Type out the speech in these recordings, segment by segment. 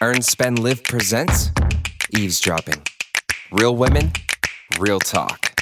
Earn, Spend, Live presents Eavesdropping. Real women, real talk.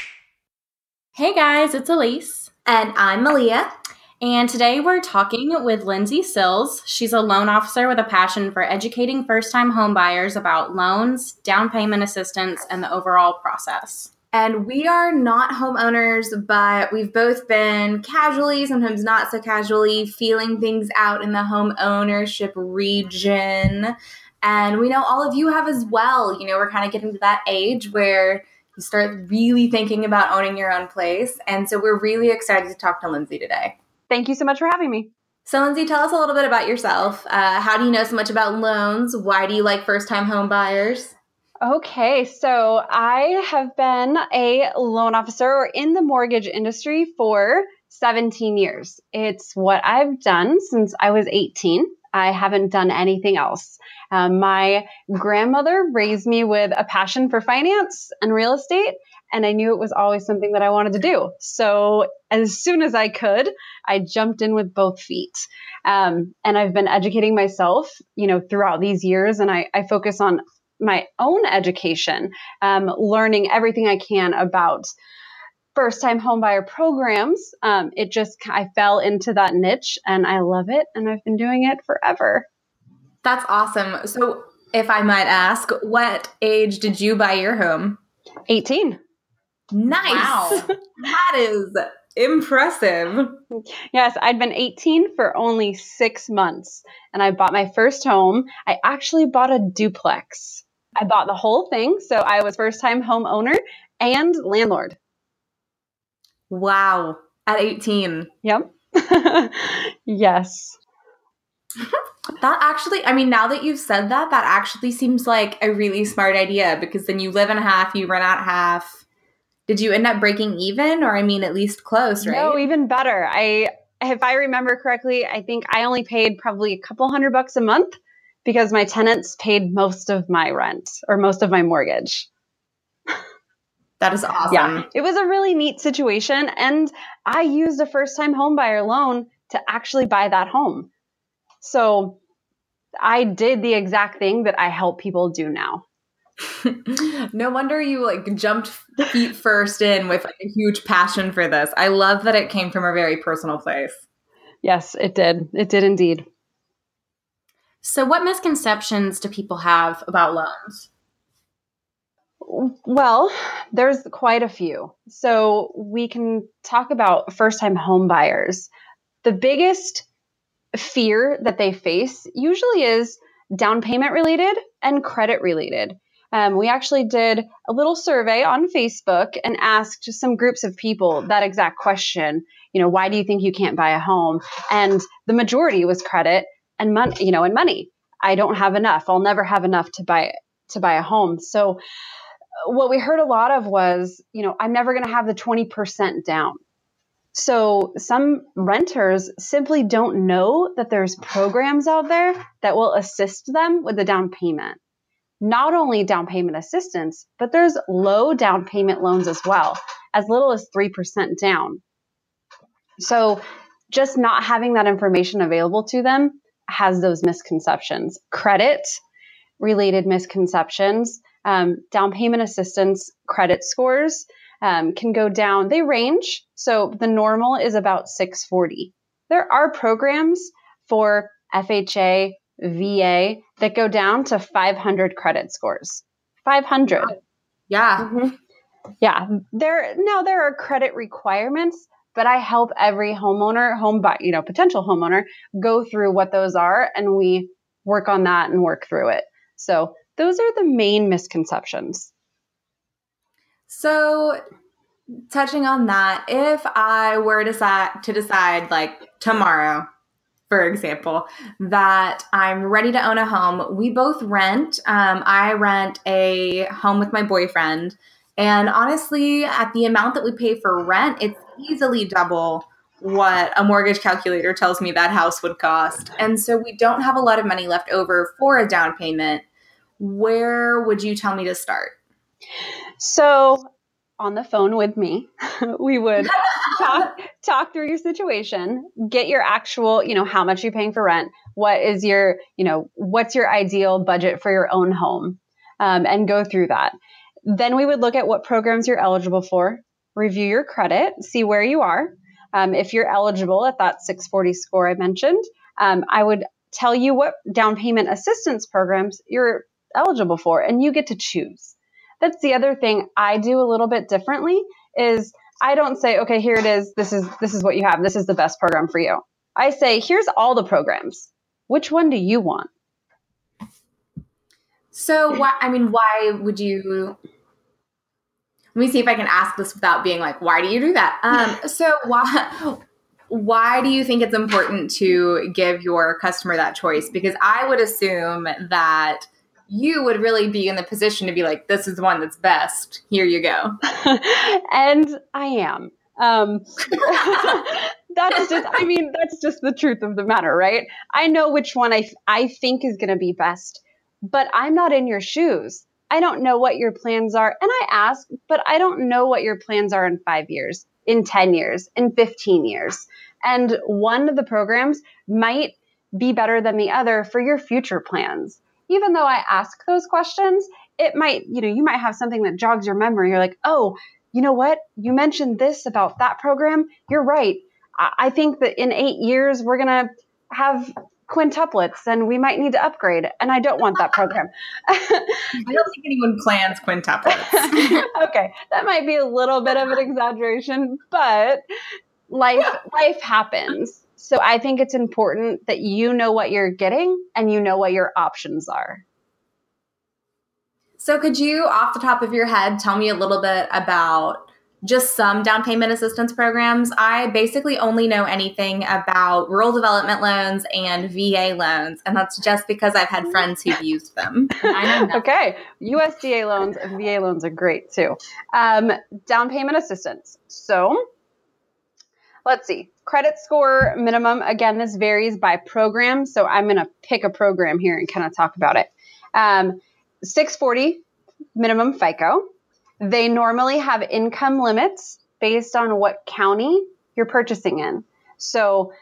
Hey guys, it's Elise. And I'm Malia. And today we're talking with Lindsay Sills. She's a loan officer with a passion for educating first time homebuyers about loans, down payment assistance, and the overall process. And we are not homeowners, but we've both been casually, sometimes not so casually, feeling things out in the home ownership region. And we know all of you have as well. You know, we're kind of getting to that age where you start really thinking about owning your own place. And so we're really excited to talk to Lindsay today. Thank you so much for having me. So, Lindsay, tell us a little bit about yourself. Uh, how do you know so much about loans? Why do you like first time home buyers? Okay, so I have been a loan officer or in the mortgage industry for 17 years. It's what I've done since I was 18. I haven't done anything else. Um, my grandmother raised me with a passion for finance and real estate, and I knew it was always something that I wanted to do. So as soon as I could, I jumped in with both feet. Um, and I've been educating myself, you know, throughout these years, and I, I focus on my own education, um, learning everything I can about first time homebuyer programs. Um, it just, I fell into that niche and I love it. And I've been doing it forever. That's awesome. So, if I might ask, what age did you buy your home? 18. Nice. Wow. that is impressive. Yes, I'd been 18 for only six months and I bought my first home. I actually bought a duplex. I bought the whole thing. So I was first time homeowner and landlord. Wow. At 18. Yep. yes. that actually, I mean, now that you've said that, that actually seems like a really smart idea because then you live in half, you rent out half. Did you end up breaking even or I mean at least close, right? No, even better. I if I remember correctly, I think I only paid probably a couple hundred bucks a month because my tenants paid most of my rent or most of my mortgage. That is awesome. Yeah, it was a really neat situation. And I used a first time homebuyer loan to actually buy that home. So I did the exact thing that I help people do now. no wonder you like jumped feet first in with like a huge passion for this. I love that it came from a very personal place. Yes, it did. It did indeed. So, what misconceptions do people have about loans? Well, there's quite a few. So, we can talk about first time home buyers. The biggest fear that they face usually is down payment related and credit related. Um, we actually did a little survey on Facebook and asked some groups of people that exact question. You know, why do you think you can't buy a home? And the majority was credit and money, you know, and money. I don't have enough. I'll never have enough to buy to buy a home. So what we heard a lot of was, you know, I'm never going to have the 20% down. So some renters simply don't know that there's programs out there that will assist them with the down payment. Not only down payment assistance, but there's low down payment loans as well, as little as 3% down. So just not having that information available to them has those misconceptions. Credit related misconceptions, um, down payment assistance credit scores um, can go down. They range. So the normal is about 640. There are programs for FHA, VA that go down to 500 credit scores. 500. Yeah. Mm-hmm. Yeah. There now there are credit requirements, but I help every homeowner, home buy, you know, potential homeowner go through what those are and we work on that and work through it. So those are the main misconceptions. So touching on that, if I were to decide to decide like tomorrow, for example, that I'm ready to own a home, we both rent. Um, I rent a home with my boyfriend. And honestly, at the amount that we pay for rent, it's easily double what a mortgage calculator tells me that house would cost. And so we don't have a lot of money left over for a down payment. Where would you tell me to start? So on the phone with me. we would talk talk through your situation, get your actual, you know, how much you're paying for rent, what is your, you know, what's your ideal budget for your own home, um, and go through that. Then we would look at what programs you're eligible for, review your credit, see where you are. Um, if you're eligible at that 640 score I mentioned, um, I would tell you what down payment assistance programs you're eligible for, and you get to choose. That's the other thing I do a little bit differently is I don't say, okay, here it is. This is this is what you have. This is the best program for you. I say, here's all the programs. Which one do you want? So why I mean, why would you let me see if I can ask this without being like, why do you do that? Um, so why why do you think it's important to give your customer that choice? Because I would assume that you would really be in the position to be like, this is the one that's best. Here you go. and I am. Um, that's just, I mean, that's just the truth of the matter, right? I know which one I, I think is going to be best, but I'm not in your shoes. I don't know what your plans are. And I ask, but I don't know what your plans are in five years, in 10 years, in 15 years. And one of the programs might be better than the other for your future plans even though I ask those questions, it might, you know, you might have something that jogs your memory. You're like, oh, you know what? You mentioned this about that program. You're right. I think that in eight years, we're going to have quintuplets and we might need to upgrade. And I don't want that program. I don't think anyone plans quintuplets. okay. That might be a little bit of an exaggeration, but life, life happens. So I think it's important that you know what you're getting and you know what your options are. So could you off the top of your head tell me a little bit about just some down payment assistance programs. I basically only know anything about rural development loans and VA loans, and that's just because I've had friends who've used them. okay, USDA loans and VA loans are great too. Um, down payment assistance. So let's see credit score minimum again this varies by program so i'm going to pick a program here and kind of talk about it. Um, 640 minimum fico. They normally have income limits based on what county you're purchasing in. So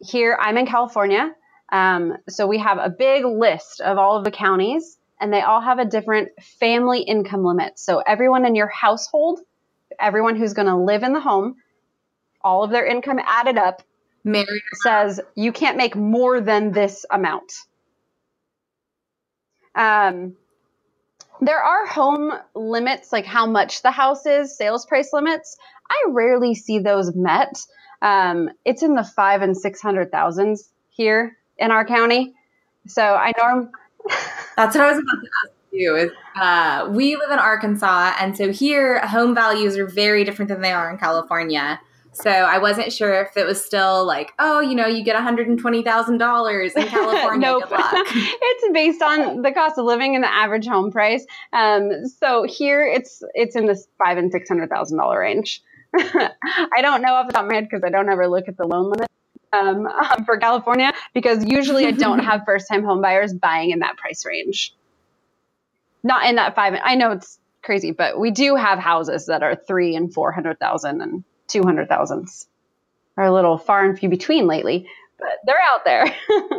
here i'm in california um, so we have a big list of all of the counties and they all have a different family income limit. So everyone in your household everyone who's going to live in the home all of their income added up Mary says you can't make more than this amount. Um, there are home limits, like how much the house is, sales price limits. I rarely see those met. Um, it's in the five and six hundred thousands here in our county. So I norm. That's what I was about to ask you. Is uh, we live in Arkansas, and so here home values are very different than they are in California. So I wasn't sure if it was still like, oh, you know, you get $120,000 in California. nope. it's based on the cost of living and the average home price. Um, so here it's it's in this five and six hundred thousand dollar range. I don't know off the top of my head because I don't ever look at the loan limit um, for California because usually I don't have first time home buyers buying in that price range. Not in that five. I know it's crazy, but we do have houses that are three and four hundred thousand and 200,000s are a little far and few between lately, but they're out there.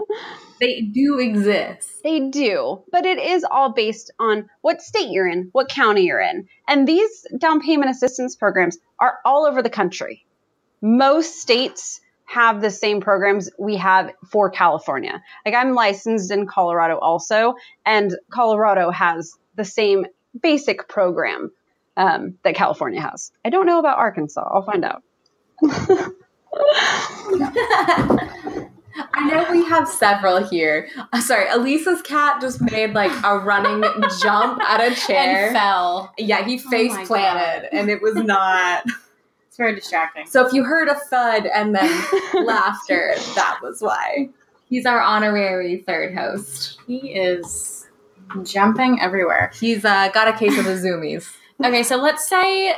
they do exist. They do, but it is all based on what state you're in, what county you're in. And these down payment assistance programs are all over the country. Most states have the same programs we have for California. Like I'm licensed in Colorado also, and Colorado has the same basic program um, that California has. I don't know about Arkansas. I'll find out. I know we have several here. Uh, sorry, Elise's cat just made like a running jump at a chair and fell. Yeah, he oh face oh planted, and it was not. It's very distracting. So if you heard a thud and then laughter, that was why. He's our honorary third host. He is jumping everywhere. He's uh, got a case of the zoomies. Okay, so let's say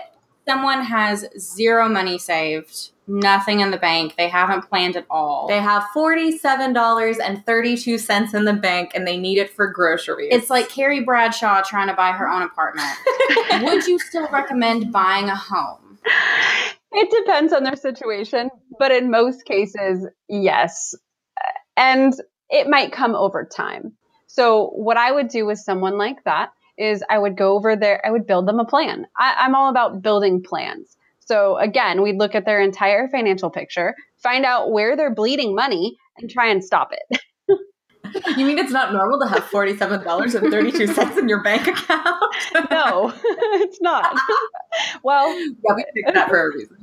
someone has zero money saved nothing in the bank. They haven't planned at all. They have $47.32 in the bank and they need it for groceries. it's like Carrie Bradshaw trying to buy her own apartment. Would you still recommend buying a home? It depends on their situation, but in most cases, yes. And it might come over time. So, what I would do with someone like that is I would go over there, I would build them a plan. I, I'm all about building plans. So, again, we'd look at their entire financial picture, find out where they're bleeding money, and try and stop it. you mean it's not normal to have $47.32 in your bank account? no, it's not. well, yeah, we picked that for a reason.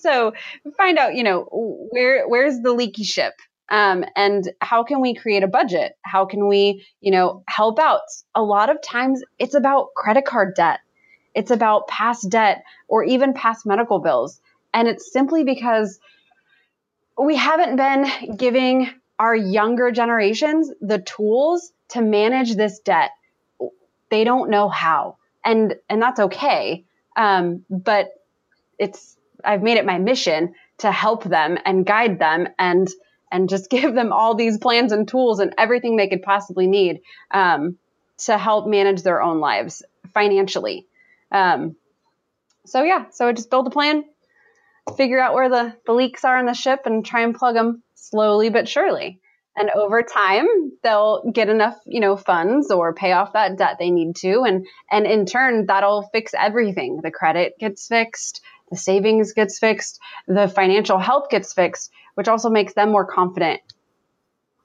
so find out, you know, where where's the leaky ship? Um, and how can we create a budget? How can we, you know, help out? A lot of times it's about credit card debt. It's about past debt or even past medical bills. And it's simply because we haven't been giving our younger generations the tools to manage this debt. They don't know how. And and that's okay. Um, but it's I've made it my mission to help them and guide them and and just give them all these plans and tools and everything they could possibly need um, to help manage their own lives financially. Um, so yeah, so I just build a plan, figure out where the, the leaks are in the ship, and try and plug them slowly but surely. And over time, they'll get enough, you know, funds or pay off that debt they need to, and and in turn, that'll fix everything. The credit gets fixed, the savings gets fixed, the financial health gets fixed, which also makes them more confident.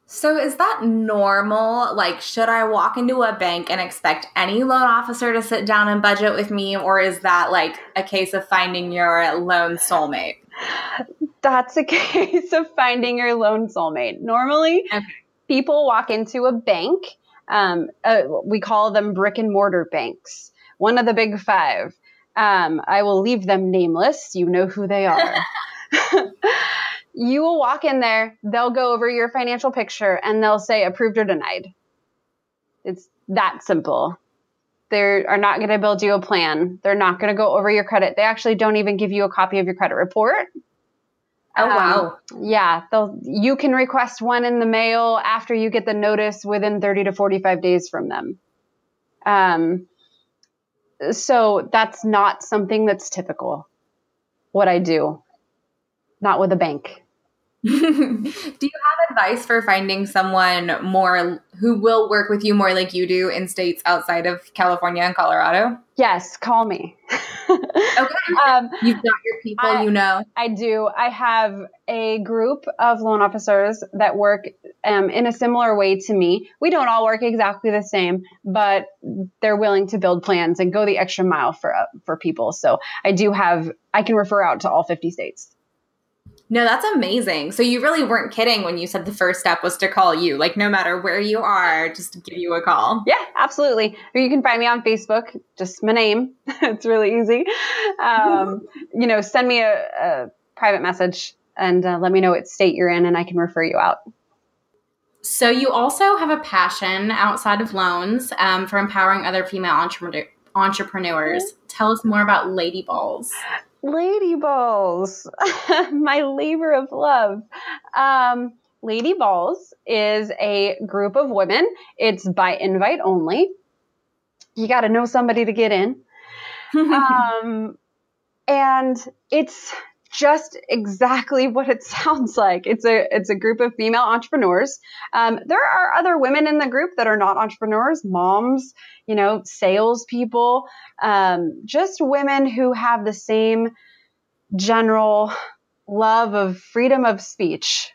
So, is that normal? Like, should I walk into a bank and expect any loan officer to sit down and budget with me, or is that like a case of finding your loan soulmate? That's a case of finding your loan soulmate. Normally, okay. people walk into a bank. Um, uh, we call them brick and mortar banks, one of the big five. Um, I will leave them nameless. You know who they are. you will walk in there, they'll go over your financial picture and they'll say approved or denied. It's that simple. They are not going to build you a plan. They're not going to go over your credit. They actually don't even give you a copy of your credit report. Oh wow. Um, yeah, they'll you can request one in the mail after you get the notice within 30 to 45 days from them. Um so that's not something that's typical what I do. Not with a bank. Do you have advice for finding someone more who will work with you more like you do in states outside of California and Colorado? Yes, call me. okay. Um, You've got your people, I, you know. I do. I have a group of loan officers that work um, in a similar way to me. We don't all work exactly the same, but they're willing to build plans and go the extra mile for uh, for people. So I do have. I can refer out to all 50 states. No, that's amazing. So you really weren't kidding when you said the first step was to call you. Like no matter where you are, just give you a call. Yeah, absolutely. Or you can find me on Facebook, just my name. it's really easy. Um, you know, send me a, a private message and uh, let me know what state you're in, and I can refer you out. So you also have a passion outside of loans um, for empowering other female entrepreneur- entrepreneurs. Tell us more about Lady Balls. Lady Balls, my labor of love. Um, Lady Balls is a group of women. It's by invite only. You got to know somebody to get in. um, and it's just exactly what it sounds like. It's a it's a group of female entrepreneurs. Um, there are other women in the group that are not entrepreneurs, moms, you know, salespeople, um, just women who have the same general love of freedom of speech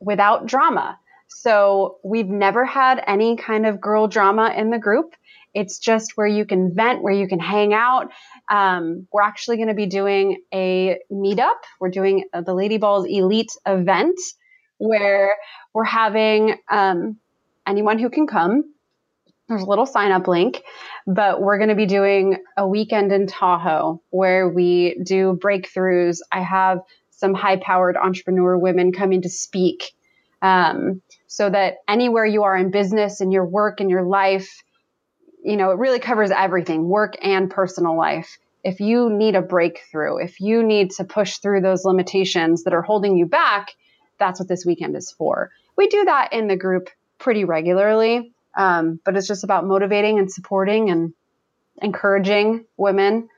without drama. So we've never had any kind of girl drama in the group. It's just where you can vent, where you can hang out. Um, we're actually going to be doing a meetup. We're doing the Lady Balls Elite event where we're having um, anyone who can come. There's a little sign up link, but we're going to be doing a weekend in Tahoe where we do breakthroughs. I have some high powered entrepreneur women coming to speak um, so that anywhere you are in business, in your work, in your life, you know, it really covers everything work and personal life. if you need a breakthrough, if you need to push through those limitations that are holding you back, that's what this weekend is for. We do that in the group pretty regularly, um, but it's just about motivating and supporting and encouraging women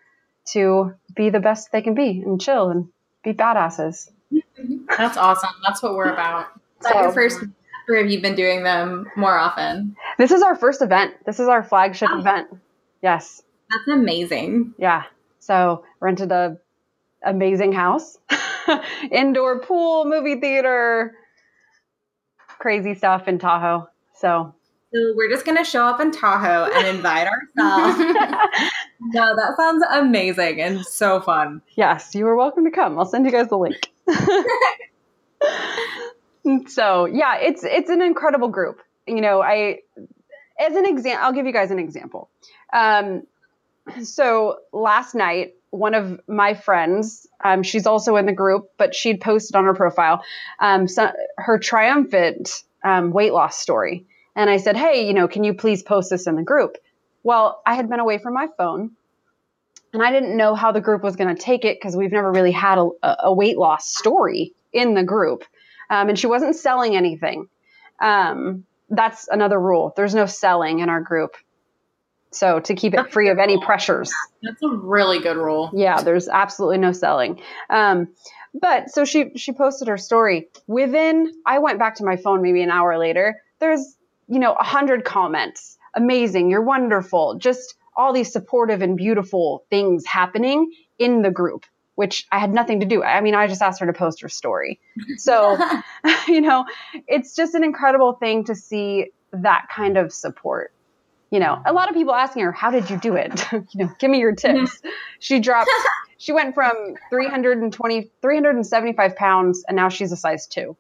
to be the best they can be and chill and be badasses. That's awesome. That's what we're about. Your first or have you been doing them more often? This is our first event. This is our flagship oh. event. Yes. That's amazing. Yeah. So rented a amazing house, indoor pool, movie theater, crazy stuff in Tahoe. So so we're just gonna show up in Tahoe and invite ourselves. no, that sounds amazing and so fun. Yes, you are welcome to come. I'll send you guys the link. so yeah, it's it's an incredible group. You know, I as an example, I'll give you guys an example. Um, so last night, one of my friends, um, she's also in the group, but she'd posted on her profile um, so, her triumphant um, weight loss story. And I said, Hey, you know, can you please post this in the group? Well, I had been away from my phone and I didn't know how the group was going to take it because we've never really had a, a, weight loss story in the group. Um, and she wasn't selling anything. Um, that's another rule. There's no selling in our group. So to keep it free of any pressures. That's a really good rule. Yeah, there's absolutely no selling. Um, but so she she posted her story. Within I went back to my phone maybe an hour later. There's you know a hundred comments. Amazing, you're wonderful. Just all these supportive and beautiful things happening in the group which I had nothing to do. I mean, I just asked her to post her story. So, you know, it's just an incredible thing to see that kind of support. You know, a lot of people asking her, "How did you do it?" you know, give me your mm-hmm. tips. she dropped she went from 320 375 pounds and now she's a size 2.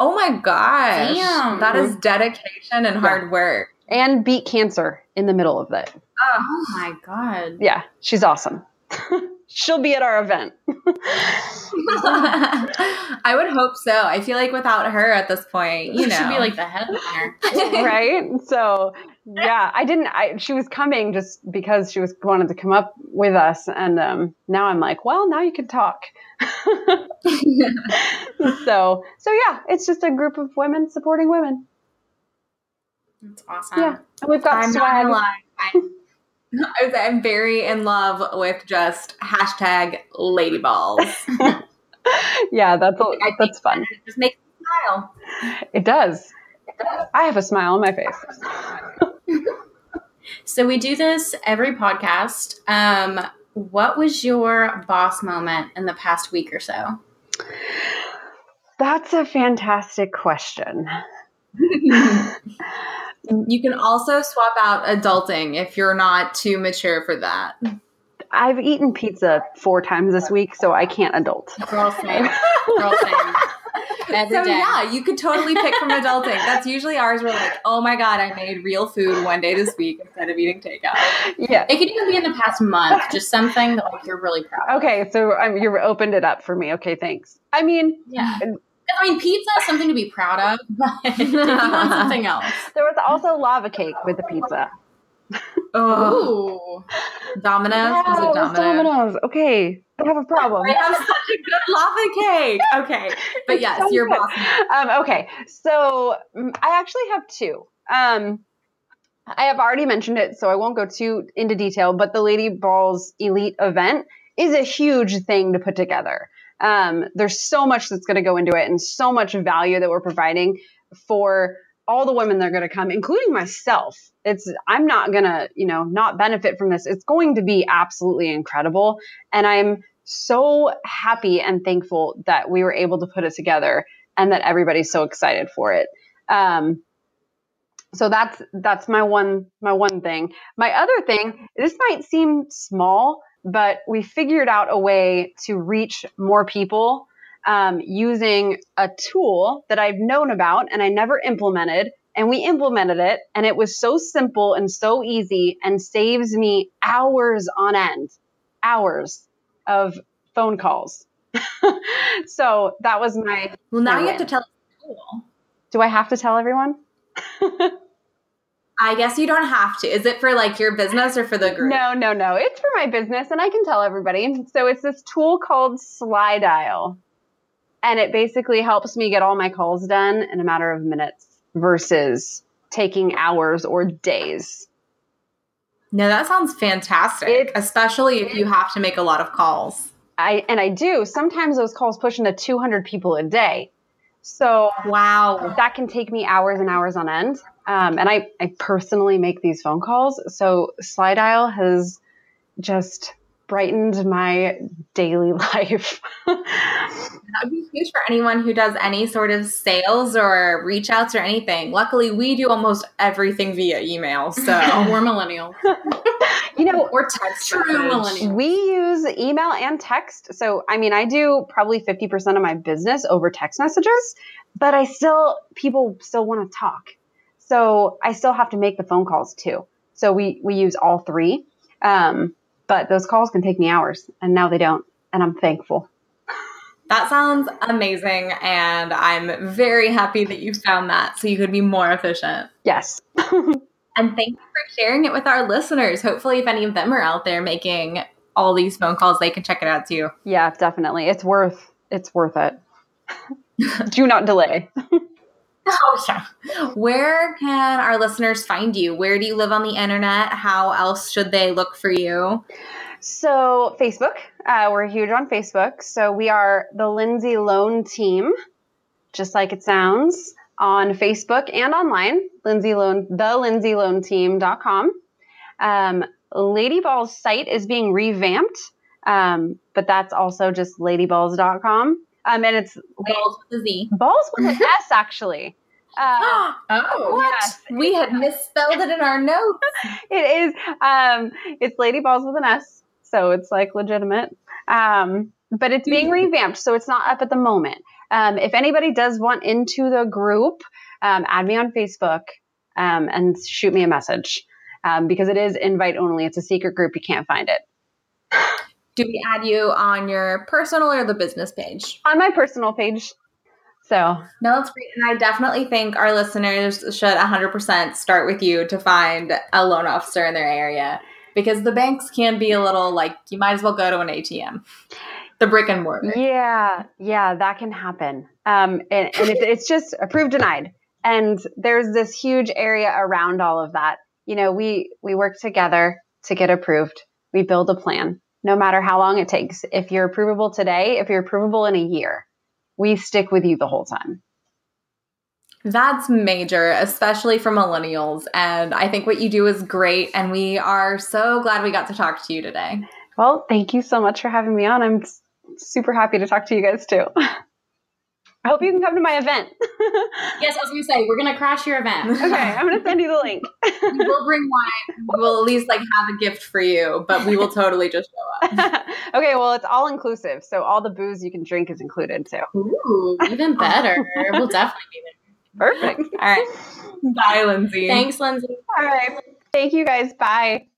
Oh my gosh. Damn. That is mm-hmm. dedication and hard work. And beat cancer in the middle of it. Oh my god. Yeah, she's awesome. She'll be at our event. I would hope so. I feel like without her at this point, you know, she'd be like the headliner, right? So yeah, I didn't. I she was coming just because she was wanted to come up with us, and um, now I'm like, well, now you can talk. so so yeah, it's just a group of women supporting women. That's awesome. Yeah, and we've got I'm swag. I was, I'm very in love with just hashtag ladyballs. yeah, that's a, that's fun. It just makes me smile. It does. I have a smile on my face. so we do this every podcast. Um, what was your boss moment in the past week or so? That's a fantastic question. You can also swap out adulting if you're not too mature for that. I've eaten pizza four times this week, so I can't adult. Girl same. Girl same. Every so day. yeah, you could totally pick from adulting. That's usually ours. We're like, oh my god, I made real food one day this week instead of eating takeout. Yeah, it could even be in the past month, just something that like you're really proud. Of. Okay, so um, you opened it up for me. Okay, thanks. I mean, yeah. I mean, pizza is something to be proud of, but if you want something else. There was also lava cake with the pizza. Oh, Domino's. Yeah, Domino's? Domino's. Okay, I have a problem. I have such a good lava cake. Okay, but yes, so you're boss. Um, okay, so mm, I actually have two. Um, I have already mentioned it, so I won't go too into detail. But the Lady Balls Elite event is a huge thing to put together. Um, there's so much that's going to go into it and so much value that we're providing for all the women that are going to come, including myself. It's, I'm not going to, you know, not benefit from this. It's going to be absolutely incredible. And I'm so happy and thankful that we were able to put it together and that everybody's so excited for it. Um, so that's that's my one my one thing. My other thing, this might seem small, but we figured out a way to reach more people um, using a tool that I've known about and I never implemented. And we implemented it, and it was so simple and so easy and saves me hours on end, hours of phone calls. so that was my. Well, now you have to tell. Do I have to tell everyone? I guess you don't have to. Is it for like your business or for the group? No, no, no. It's for my business, and I can tell everybody. So it's this tool called Slydial, and it basically helps me get all my calls done in a matter of minutes versus taking hours or days. No, that sounds fantastic, It's- especially if you have to make a lot of calls. I and I do. Sometimes those calls push into 200 people a day. So Wow. that can take me hours and hours on end. Um, and I, I personally make these phone calls. So Slide Slydial has just brightened my daily life. That would be huge for anyone who does any sort of sales or reach outs or anything. Luckily, we do almost everything via email. So, Oh, we're millennial. you know, or text. True message. millennial. we use email and text. So, I mean, I do probably 50% of my business over text messages, but I still, people still want to talk. So I still have to make the phone calls too. So we, we use all three. Um, but those calls can take me hours and now they don't. And I'm thankful. That sounds amazing. And I'm very happy that you found that so you could be more efficient. Yes. And thank you for sharing it with our listeners. Hopefully, if any of them are out there making all these phone calls, they can check it out too. Yeah, definitely. It's worth, it's worth it. do not delay. Oh, yeah. Where can our listeners find you? Where do you live on the internet? How else should they look for you? So, Facebook, uh, we're huge on Facebook. So, we are the Lindsay Loan Team, just like it sounds, on Facebook and online. Lindsay Loan, the Lindsay Loan Team.com. Um, Lady Ball's site is being revamped, um, but that's also just ladyballs.com. Um, and it's Balls with a Z. balls with an S, actually. Uh, oh, what? yes. We had misspelled it in our notes. it is. Um, it's Lady Balls with an S, so it's like legitimate. Um, but it's being revamped, so it's not up at the moment. Um, if anybody does want into the group, um, add me on Facebook um, and shoot me a message um, because it is invite only. It's a secret group. You can't find it Do we add you on your personal or the business page? on my personal page. So No, that's great. And I definitely think our listeners should 100% start with you to find a loan officer in their area because the banks can be a little like you might as well go to an ATM, the brick and mortar. Yeah, yeah, that can happen. Um, and and it's, it's just approved, denied. And there's this huge area around all of that. You know, we we work together to get approved. We build a plan, no matter how long it takes. If you're approvable today, if you're approvable in a year, we stick with you the whole time. That's major, especially for millennials. And I think what you do is great. And we are so glad we got to talk to you today. Well, thank you so much for having me on. I'm super happy to talk to you guys too. I hope you can come to my event. Yes, I was going to say, we're going to crash your event. okay, I'm going to send you the link. we will bring wine. We will at least like have a gift for you, but we will totally just show up. okay, well, it's all inclusive. So all the booze you can drink is included too. Ooh, even better. we'll definitely be there. Perfect. All right. Bye, Lindsay. Thanks, Lindsay. All right. Thank you guys. Bye.